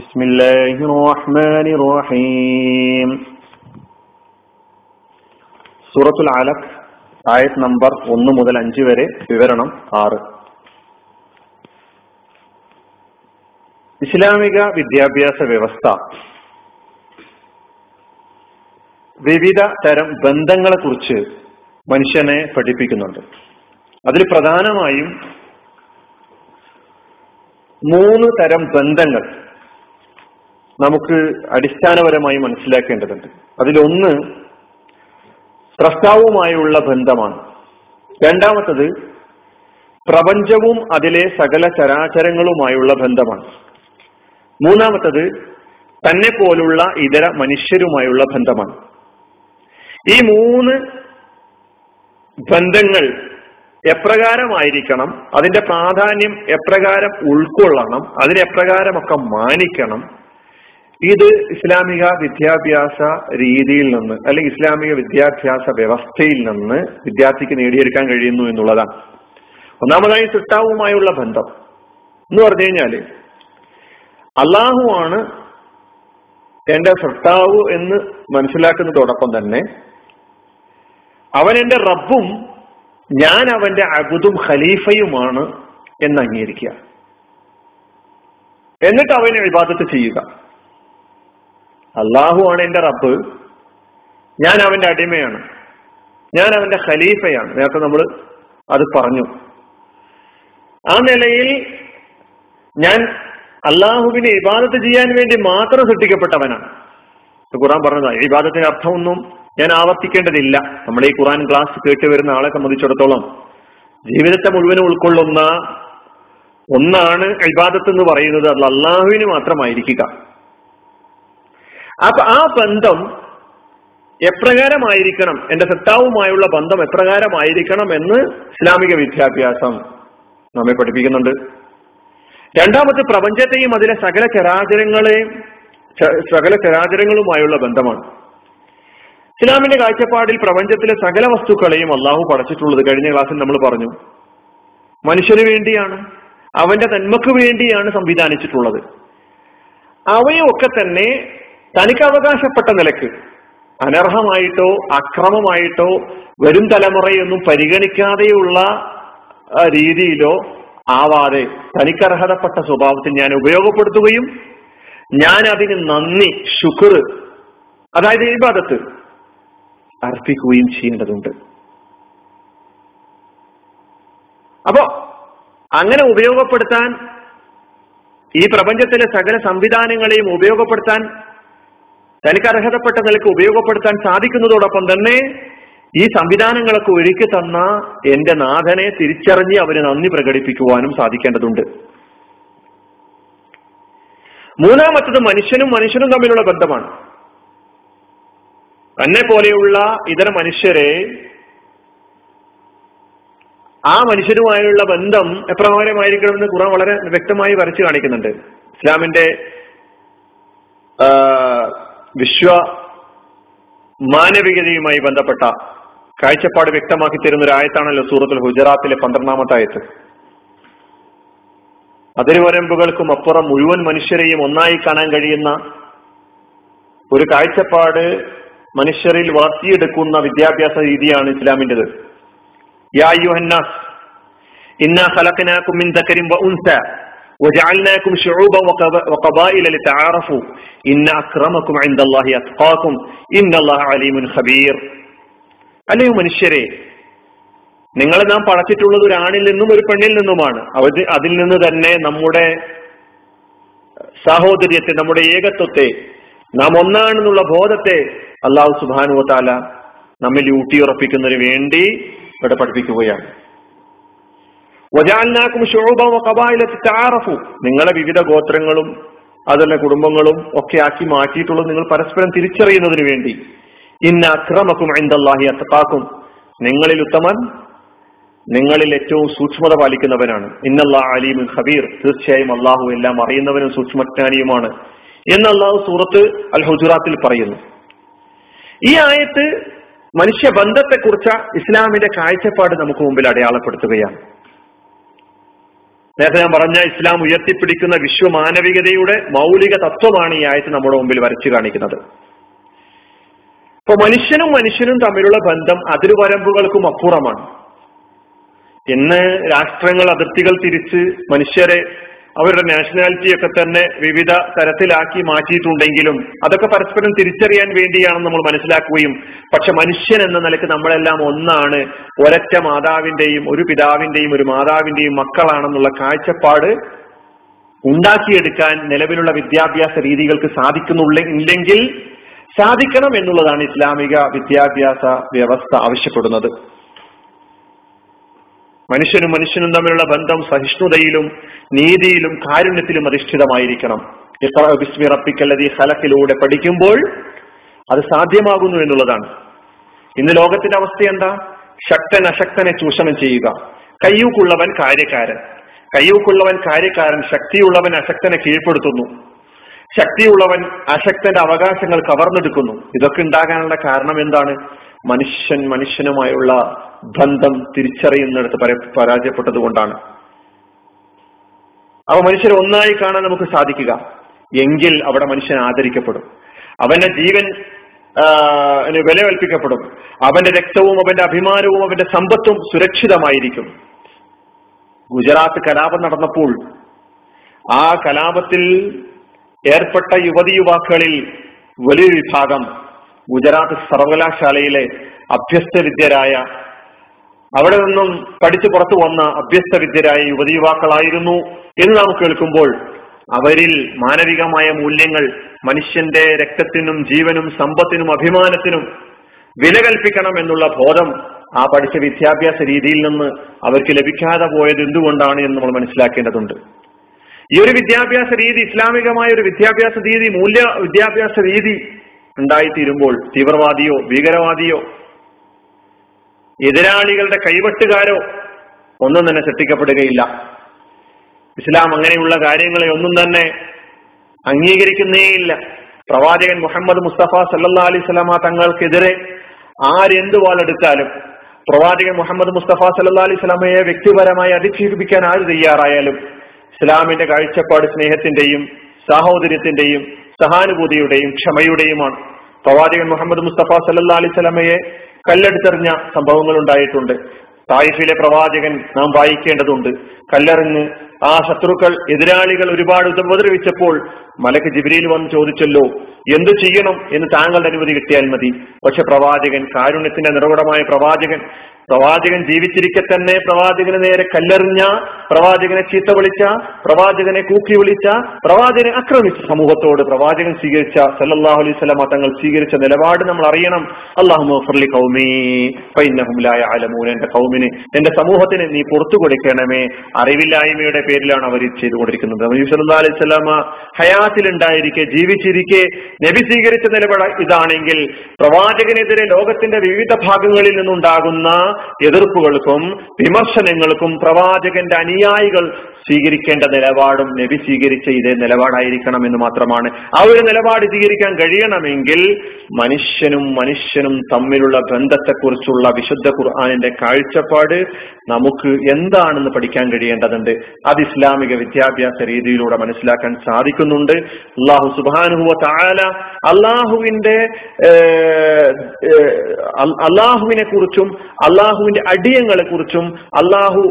بسم الله الرحمن الرحيم സൂറത്തുൽ അലക് ആയത് നമ്പർ ഒന്ന് മുതൽ അഞ്ച് വരെ വിവരണം ആറ് ഇസ്ലാമിക വിദ്യാഭ്യാസ വ്യവസ്ഥ വിവിധ തരം ബന്ധങ്ങളെ കുറിച്ച് മനുഷ്യനെ പഠിപ്പിക്കുന്നുണ്ട് അതിൽ പ്രധാനമായും മൂന്ന് തരം ബന്ധങ്ങൾ നമുക്ക് അടിസ്ഥാനപരമായി മനസ്സിലാക്കേണ്ടതുണ്ട്. അതിലൊന്ന് സ്രഷ്ടാവുമായുള്ള ബന്ധമാണ്. രണ്ടാമത്തത് പ്രപഞ്ചവും അതിലെ സകല ചരാചരങ്ങളുമായുള്ള ബന്ധമാണ്. മൂന്നാമത്തത് തന്നെ പോലുള്ള ഇതര മനുഷ്യരുമായുള്ള ബന്ധമാണ്. ഈ മൂന്ന് ബന്ധങ്ങൾ എപ്രകാരമായിരിക്കണം അതിന്റെ പ്രാധാന്യം എപ്രകാരം ഉൾക്കൊള്ളണം അതിനെപ്രകാരമൊക്കെ മാനിക്കണം ഇത് ഇസ്ലാമിക വിദ്യാഭ്യാസ രീതിയിൽ നിന്ന് അല്ലെങ്കിൽ ഇസ്ലാമിക വിദ്യാഭ്യാസ വ്യവസ്ഥയിൽ നിന്ന് വിദ്യാർത്ഥിക്ക് നേടിയെടുക്കാൻ കഴിയുന്നു എന്നുള്ളതാണ്. ഒന്നാമതായി സിട്ടാവുമായുള്ള ബന്ധം. എന്ന് പറഞ്ഞു കഴിഞ്ഞാൽ അള്ളാഹുവാണ് എന്റെ സൃഷ്ടാവ് എന്ന് മനസ്സിലാക്കുന്നതോടൊപ്പം തന്നെ അവൻ എന്റെ റബ്ബും ഞാൻ അവന്റെ അബുദും ഖലീഫയുമാണ് എന്ന് അംഗീകരിക്കുക. എന്നിട്ട് അവനെ ഇബാദത്ത് ചെയ്യുക. അള്ളാഹു ആണ് എന്റെ റബ്ബ്. ഞാൻ അവന്റെ അടിമയാണ്. ഞാൻ അവന്റെ ഖലീഫയാണ്. നേരത്തെ നമ്മൾ അത് പറഞ്ഞു. ആ നിലയിൽ ഞാൻ അള്ളാഹുവിനെ ഇബാദത്ത് ചെയ്യാൻ വേണ്ടി മാത്രം സൃഷ്ടിക്കപ്പെട്ടവനാണ്. ഖുറാൻ പറഞ്ഞതാണ് ഇബാദത്തിന്റെ അർത്ഥമൊന്നും ഞാൻ ആവർത്തിക്കേണ്ടതില്ല. നമ്മുടെ ഈ ഖുറാൻ ക്ലാസ് കേട്ട് വരുന്ന ആളെ സംബന്ധിച്ചിടത്തോളം ജീവിതത്തെ മുഴുവനും ഉൾക്കൊള്ളുന്ന ഒന്നാണ് ഇബാദത്ത് എന്ന് പറയുന്നത്. അത് അള്ളാഹുവിന് മാത്രമായിരിക്കുക. അപ്പൊ ആ ബന്ധം എപ്രകാരമായിരിക്കണം? എന്റെ സത്താവുമായുള്ള ബന്ധം എപ്രകാരമായിരിക്കണം എന്ന് ഇസ്ലാമിക വിദ്യാഭ്യാസം നമ്മെ പഠിപ്പിക്കുന്നുണ്ട്. രണ്ടാമത് പ്രപഞ്ചത്തെയും അതിലെ സകല ചരാചരങ്ങളെയും സകല ചരാചരങ്ങളുമായുള്ള ബന്ധമാണ്. ഇസ്ലാമിന്റെ കാഴ്ചപ്പാടിൽ പ്രപഞ്ചത്തിലെ സകല വസ്തുക്കളെയും അള്ളാഹു പടച്ചിട്ടുള്ളത് കഴിഞ്ഞ ക്ലാസ്സിൽ നമ്മൾ പറഞ്ഞു. മനുഷ്യന് വേണ്ടിയാണ് അവന്റെ നന്മക്ക് വേണ്ടിയാണ് സംവിധാനിച്ചിട്ടുള്ളത്. അവയൊക്കെ തന്നെ തനിക്ക് അവകാശപ്പെട്ട നിലയ്ക്ക് അനർഹമായിട്ടോ അക്രമമായിട്ടോ വരും തലമുറയൊന്നും പരിഗണിക്കാതെയുള്ള രീതിയിലോ ആവാതെ തനിക്കർഹതപ്പെട്ട സ്വഭാവത്തിൽ ഞാൻ ഉപയോഗപ്പെടുത്തുകയും ഞാൻ അതിന് നന്ദി ശുക്ർ അതായത് ഈ ഭാഗത്ത് അർപ്പിക്കുകയും ചെയ്യേണ്ടതുണ്ട്. അപ്പോ അങ്ങനെ ഉപയോഗപ്പെടുത്താൻ ഈ പ്രപഞ്ചത്തിലെ സകല സംവിധാനങ്ങളെയും ഉപയോഗപ്പെടുത്താൻ തനിക്ക് അർഹതപ്പെട്ട നിലയ്ക്ക് ഉപയോഗപ്പെടുത്താൻ സാധിക്കുന്നതോടൊപ്പം തന്നെ ഈ സംവിധാനങ്ങളൊക്കെ ഒരുക്കി തന്ന എന്റെ നാഥനെ തിരിച്ചറിഞ്ഞ് അവന് നന്ദി പ്രകടിപ്പിക്കുവാനും സാധിക്കേണ്ടതുണ്ട്. മൂന്നാമത്തത് മനുഷ്യനും മനുഷ്യനും തമ്മിലുള്ള ബന്ധമാണ്. തന്നെ പോലെയുള്ള ഇതര മനുഷ്യരെ ആ മനുഷ്യരുമായുള്ള ബന്ധം എപ്രകാരമായിരിക്കണമെന്ന് ഖുറാൻ വളരെ വ്യക്തമായി വരച്ചു കാണിക്കുന്നുണ്ട്. ഇസ്ലാമിന്റെ വിശ്വ മാനവികതയുമായി ബന്ധപ്പെട്ട കാഴ്ചപ്പാട് വ്യക്തമാക്കി തരുന്ന ഒരു ആയത്താണല്ലോ സൂറത്തുൽ ഹുജറാത്തിലെ പന്ത്രണ്ടാമത്തെ ആയത്ത്. അതിരുവരമ്പുകൾക്കും അപ്പുറം മുഴുവൻ മനുഷ്യരെയും ഒന്നായി കാണാൻ കഴിയുന്ന ഒരു കാഴ്ചപ്പാട് മനുഷ്യരിൽ വളർത്തിയെടുക്കുന്ന വിദ്യാഭ്യാസ രീതിയാണ് ഇസ്ലാമിന്റെത്. യാ യുഹന്നാസ് ഇന്നാ ഖലഖനാകും മിൻ ദക്കരിൻ വ ഉൻസ وجعلناكم شعوبا وقبائل لتعارفوا إن أكرمكم عند الله أتقاكم إن الله عليم خبير അല്ലയോ മനുഷ്യരെ നിങ്ങളെ നാം പടച്ചിട്ടുള്ളത് ഒരു ആണിൽ നിന്നും ഒരു പെണ്ണിൽ നിന്നുമാണ് അവത് അതിൽ നിന്ന് തന്നെ നമ്മുടെ സാഹോദര്യത്തെ നമ്മുടെ ഏകത്വത്തെ നാം ഒന്നാണെന്നുള്ള ബോധത്തെ അള്ളാഹു സുബാനു താല നമ്മിൽ ഊട്ടിയുറപ്പിക്കുന്നതിന് വേണ്ടി ഇവിടെ പഠിപ്പിക്കുകയാണ് നിങ്ങളെ വിവിധ ഗോത്രങ്ങളും അതല്ല കുടുംബങ്ങളും ഒക്കെ ആക്കി മാറ്റിയിട്ടുള്ളത് നിങ്ങൾ പരസ്പരം തിരിച്ചറിയുന്നതിന് വേണ്ടി. ഇന്ന അക്രമക്കും അന്തല്ലാഹി അത്തക്കാക്കും നിങ്ങളിൽ ഉത്തമൻ നിങ്ങളിൽ ഏറ്റവും സൂക്ഷ്മത പാലിക്കുന്നവനാണ്. ഇന്നല്ലാ അലീമുൽ ഖബീർ. തീർച്ചയായും അള്ളാഹു എല്ലാം അറിയുന്നവനും സൂക്ഷ്മജ്ഞാനിയുമാണ് എന്ന് അള്ളാഹു സൂറത്ത് അൽ ഹുജുറാത്തിൽ പറയുന്നു. ഈ ആയത്ത് മനുഷ്യ ബന്ധത്തെക്കുറിച്ച ഇസ്ലാമിന്റെ കാഴ്ചപ്പാട് നമുക്ക് മുമ്പിൽ അടയാളപ്പെടുത്തുകയാണ്. നേരത്തെ ഞാൻ പറഞ്ഞ ഇസ്ലാം ഉയർത്തിപ്പിടിക്കുന്ന വിശ്വമാനവികതയുടെ മൗലിക തത്വമാണ് ഈ ആയത്ത് നമ്മുടെ മുമ്പിൽ വരച്ചു കാണിക്കുന്നത്. ഇപ്പൊ മനുഷ്യനും മനുഷ്യനും തമ്മിലുള്ള ബന്ധം അതിരുവരമ്പുകൾക്കും അപ്പുറമാണ്. ഇന്ന് രാഷ്ട്രങ്ങൾ അതിർത്തികൾ തിരിച്ച് മനുഷ്യരെ അവരുടെ നാഷണാലിറ്റിയൊക്കെ തന്നെ വിവിധ തരത്തിലാക്കി മാറ്റിയിട്ടുണ്ടെങ്കിലും അതൊക്കെ പരസ്പരം തിരിച്ചറിയാൻ വേണ്ടിയാണെന്ന് നമ്മൾ മനസ്സിലാക്കുകയും പക്ഷെ മനുഷ്യൻ എന്ന നിലയ്ക്ക് നമ്മളെല്ലാം ഒന്നാണ് ഒരറ്റ മാതാവിന്റെയും ഒരു പിതാവിന്റെയും ഒരു മാതാവിന്റെയും മക്കളാണെന്നുള്ള കാഴ്ചപ്പാട് ഉണ്ടാക്കിയെടുക്കാൻ നിലവിലുള്ള വിദ്യാഭ്യാസ രീതികൾക്ക് സാധിക്കുന്നുള്ള ഇല്ലെങ്കിൽ സാധിക്കണം എന്നുള്ളതാണ് ഇസ്ലാമിക വിദ്യാഭ്യാസ വ്യവസ്ഥ ആവശ്യപ്പെടുന്നത്. മനുഷ്യനും മനുഷ്യനും തമ്മിലുള്ള ബന്ധം സഹിഷ്ണുതയിലും നീതിയിലും കാരുണ്യത്തിലും അധിഷ്ഠിതമായിരിക്കണം. ബിസ്മി റബ്ബിക്കല്ലദീ ഖലഖിലൂടെ പഠിക്കുമ്പോൾ അത് സാധ്യമാകുന്നു എന്നുള്ളതാണ്. ഇന്ന് ലോകത്തിന്റെ അവസ്ഥ എന്താ? ശക്തൻ അശക്തനെ ചൂഷണം ചെയ്യുക. കയ്യൂക്കുള്ളവൻ കാര്യക്കാരൻ. കയ്യൂക്കുള്ളവൻ കാര്യക്കാരൻ ശക്തിയുള്ളവൻ അശക്തനെ കീഴ്പ്പെടുത്തുന്നു. ശക്തിയുള്ളവൻ അശക്തന്റെ അവകാശങ്ങൾ കവർന്നെടുക്കുന്നു. ഇതൊക്കെ ഉണ്ടാകാനുള്ള കാരണം എന്താണ്? മനുഷ്യൻ മനുഷ്യനുമായുള്ള ബന്ധം തിരിച്ചറിയുന്നിടത്ത് പര- പരാജയപ്പെട്ടത് കൊണ്ടാണ് അവ മനുഷ്യരെ ഒന്നായി കാണാൻ നമുക്ക് സാധിക്കുക. എങ്കിൽ അവിടെ മനുഷ്യൻ ആദരിക്കപ്പെടും. അവന്റെ ജീവൻ ആ, വില കൽപ്പിക്കപ്പെടും അവന്റെ രക്തവും അവന്റെ അഭിമാനവും അവന്റെ സമ്പത്തും സുരക്ഷിതമായിരിക്കും. ഗുജറാത്ത് കലാപം നടന്നപ്പോൾ ആ കലാപത്തിൽ ഏർപ്പെട്ട യുവതി യുവാക്കളിൽ വലിയൊരു വിഭാഗം ഗുജറാത്ത് സർവകലാശാലയിലെ അഭ്യസ്ത വിദ്യരായ അവിടെ നിന്നും പഠിച്ചു പുറത്തു വന്ന അഭ്യസ്ത വിദ്യരായ യുവതി യുവാക്കളായിരുന്നു എന്ന് നാം കേൾക്കുമ്പോൾ അവരിൽ മാനവികമായ മൂല്യങ്ങൾ മനുഷ്യന്റെ രക്തത്തിനും ജീവനും സമ്പത്തിനും അഭിമാനത്തിനും വില കൽപ്പിക്കണം എന്നുള്ള ബോധം ആ പഠിച്ച വിദ്യാഭ്യാസ രീതിയിൽ നിന്ന് അവർക്ക് ലഭിക്കാതെ പോയത് എന്തുകൊണ്ടാണ് എന്ന് നമ്മൾ മനസ്സിലാക്കേണ്ടതുണ്ട്. ഈ ഒരു വിദ്യാഭ്യാസ രീതി ഇസ്ലാമികമായ ഒരു വിദ്യാഭ്യാസ രീതി മൂല്യ വിദ്യാഭ്യാസ രീതി ഉണ്ടായിത്തീരുമ്പോൾ തീവ്രവാദിയോ ഭീകരവാദിയോ എതിരാളികളുടെ കൈവെട്ടുകാരോ ഒന്നും തന്നെ സൃഷ്ടിക്കപ്പെടുകയില്ല. ഇസ്ലാം അങ്ങനെയുള്ള കാര്യങ്ങളെ ഒന്നും തന്നെ അംഗീകരിക്കുന്നേയില്ല പ്രവാചകൻ മുഹമ്മദ് മുസ്തഫ സല്ലാ അലൈഹി സ്വലാമ തങ്ങൾക്കെതിരെ ആരെന്ത് വാളെടുത്താലും പ്രവാചകൻ മുഹമ്മദ് മുസ്തഫ സല്ലാ അലൈഹി സ്വലാമയെ വ്യക്തിപരമായി അധിക്ഷേപിക്കാൻ ആര് തയ്യാറായാലും ഇസ്ലാമിന്റെ കാഴ്ചപ്പാട് സ്നേഹത്തിന്റെയും സാഹോദര്യത്തിന്റെയും സഹാനുഭൂതിയുടെയും ക്ഷമയുടെയുമാണ്. പ്രവാചകൻ മുഹമ്മദ് മുസ്തഫ സല്ലാ അലൈഹി സ്വലമയെ കല്ലെടുത്തെറിഞ്ഞ സംഭവങ്ങൾ ഉണ്ടായിട്ടുണ്ട് തായിഫിലെ പ്രവാചകൻ നാം വായിക്കേണ്ടതുണ്ട്. കല്ലെറിഞ്ഞ് ആ ശത്രുക്കൾ എതിരാളികൾ ഒരുപാട് ഉപദ്രവിച്ചപ്പോൾ മലക്ക് ജിബ്രിയിൽ വന്ന് ചോദിച്ചല്ലോ എന്ത് ചെയ്യണം? എന്ന് താങ്കളുടെ അനുമതി കിട്ടിയാൽ മതി. പക്ഷെ പ്രവാചകൻ കാരുണ്യത്തിന്റെ നിറകുടമായ പ്രവാചകൻ പ്രവാചകൻ ജീവിച്ചിരിക്കെ തന്നെ പ്രവാചകന് നേരെ കല്ലെറിഞ്ഞ പ്രവാചകനെ ചീത്ത വിളിച്ച പ്രവാചകനെ കൂക്കി വിളിച്ച പ്രവാചകനെ ആക്രമിച്ച സമൂഹത്തോട് പ്രവാചകൻ സ്വീകരിച്ച സല്ലാഹു അലൈഹി സ്വലമ തങ്ങൾ സ്വീകരിച്ച നിലപാട് നമ്മൾ അറിയണം. അള്ളാഹുലി കൗമീ അലമൂൻ എന്റെ കൗമിന് എന്റെ സമൂഹത്തിന് നീ പുറത്തു കൊടുക്കണമേ. അറിവില്ലായ്മയുടെ പേരിലാണ് അവർ ഇത് ചെയ്തുകൊണ്ടിരിക്കുന്നത്. നബി സ്വലാമ ഹയാത്തിലുണ്ടായിരിക്കെ ജീവിച്ചിരിക്കെ നബി സ്വീകരിച്ച നിലപാട് ഇതാണെങ്കിൽ പ്രവാചകനെതിരെ ലോകത്തിന്റെ വിവിധ ഭാഗങ്ങളിൽ നിന്നുണ്ടാകുന്ന എതിർപ്പുകൾക്കും വിമർശനങ്ങൾക്കും പ്രവാചകന്റെ അനുയായികൾ സ്വീകരിക്കേണ്ട നിലപാടും നബി സ്വീകരിച്ച ഇതേ നിലപാടായിരിക്കണം എന്ന് മാത്രമാണ്. ആ ഒരു നിലപാട് സ്വീകരിക്കാൻ കഴിയണമെങ്കിൽ മനുഷ്യനും മനുഷ്യനും തമ്മിലുള്ള ബന്ധത്തെക്കുറിച്ചുള്ള വിശുദ്ധ ഖുർആാനിന്റെ കാഴ്ചപ്പാട് നമുക്ക് എന്താണെന്ന് പഠിക്കാൻ കഴിയേണ്ടതുണ്ട്. അത് ഇസ്ലാമിക വിദ്യാഭ്യാസ രീതിയിലൂടെ മനസ്സിലാക്കാൻ സാധിക്കുന്നുണ്ട്. അള്ളാഹു സുബാനുഹുവ താല അള്ളാഹുവിന്റെ അള്ളാഹുവിനെ കുറിച്ചും അള്ളാഹുവിന്റെ അടിയങ്ങളെ കുറിച്ചും അള്ളാഹു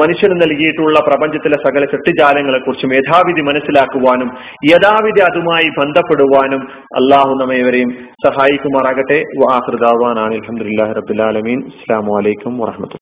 മനുഷ്യന് നൽകിയിട്ടുള്ള പ്രപഞ്ചത്തിലെ സകല ചെട്ടിജാലങ്ങളെ കുറിച്ചും യഥാവിധി മനസ്സിലാക്കുവാനും യഥാവിധി അതുമായി ബന്ധപ്പെടുവാനും അള്ളാഹു നമ്മയവരെയും സഹായിക്കുമാറാകട്ടെ. വാഹൃദാവാനാണ് അലഹമുല്ലാ റബുലാലമീൻ അസ്സാം വലൈക്കും വാഹമത്തു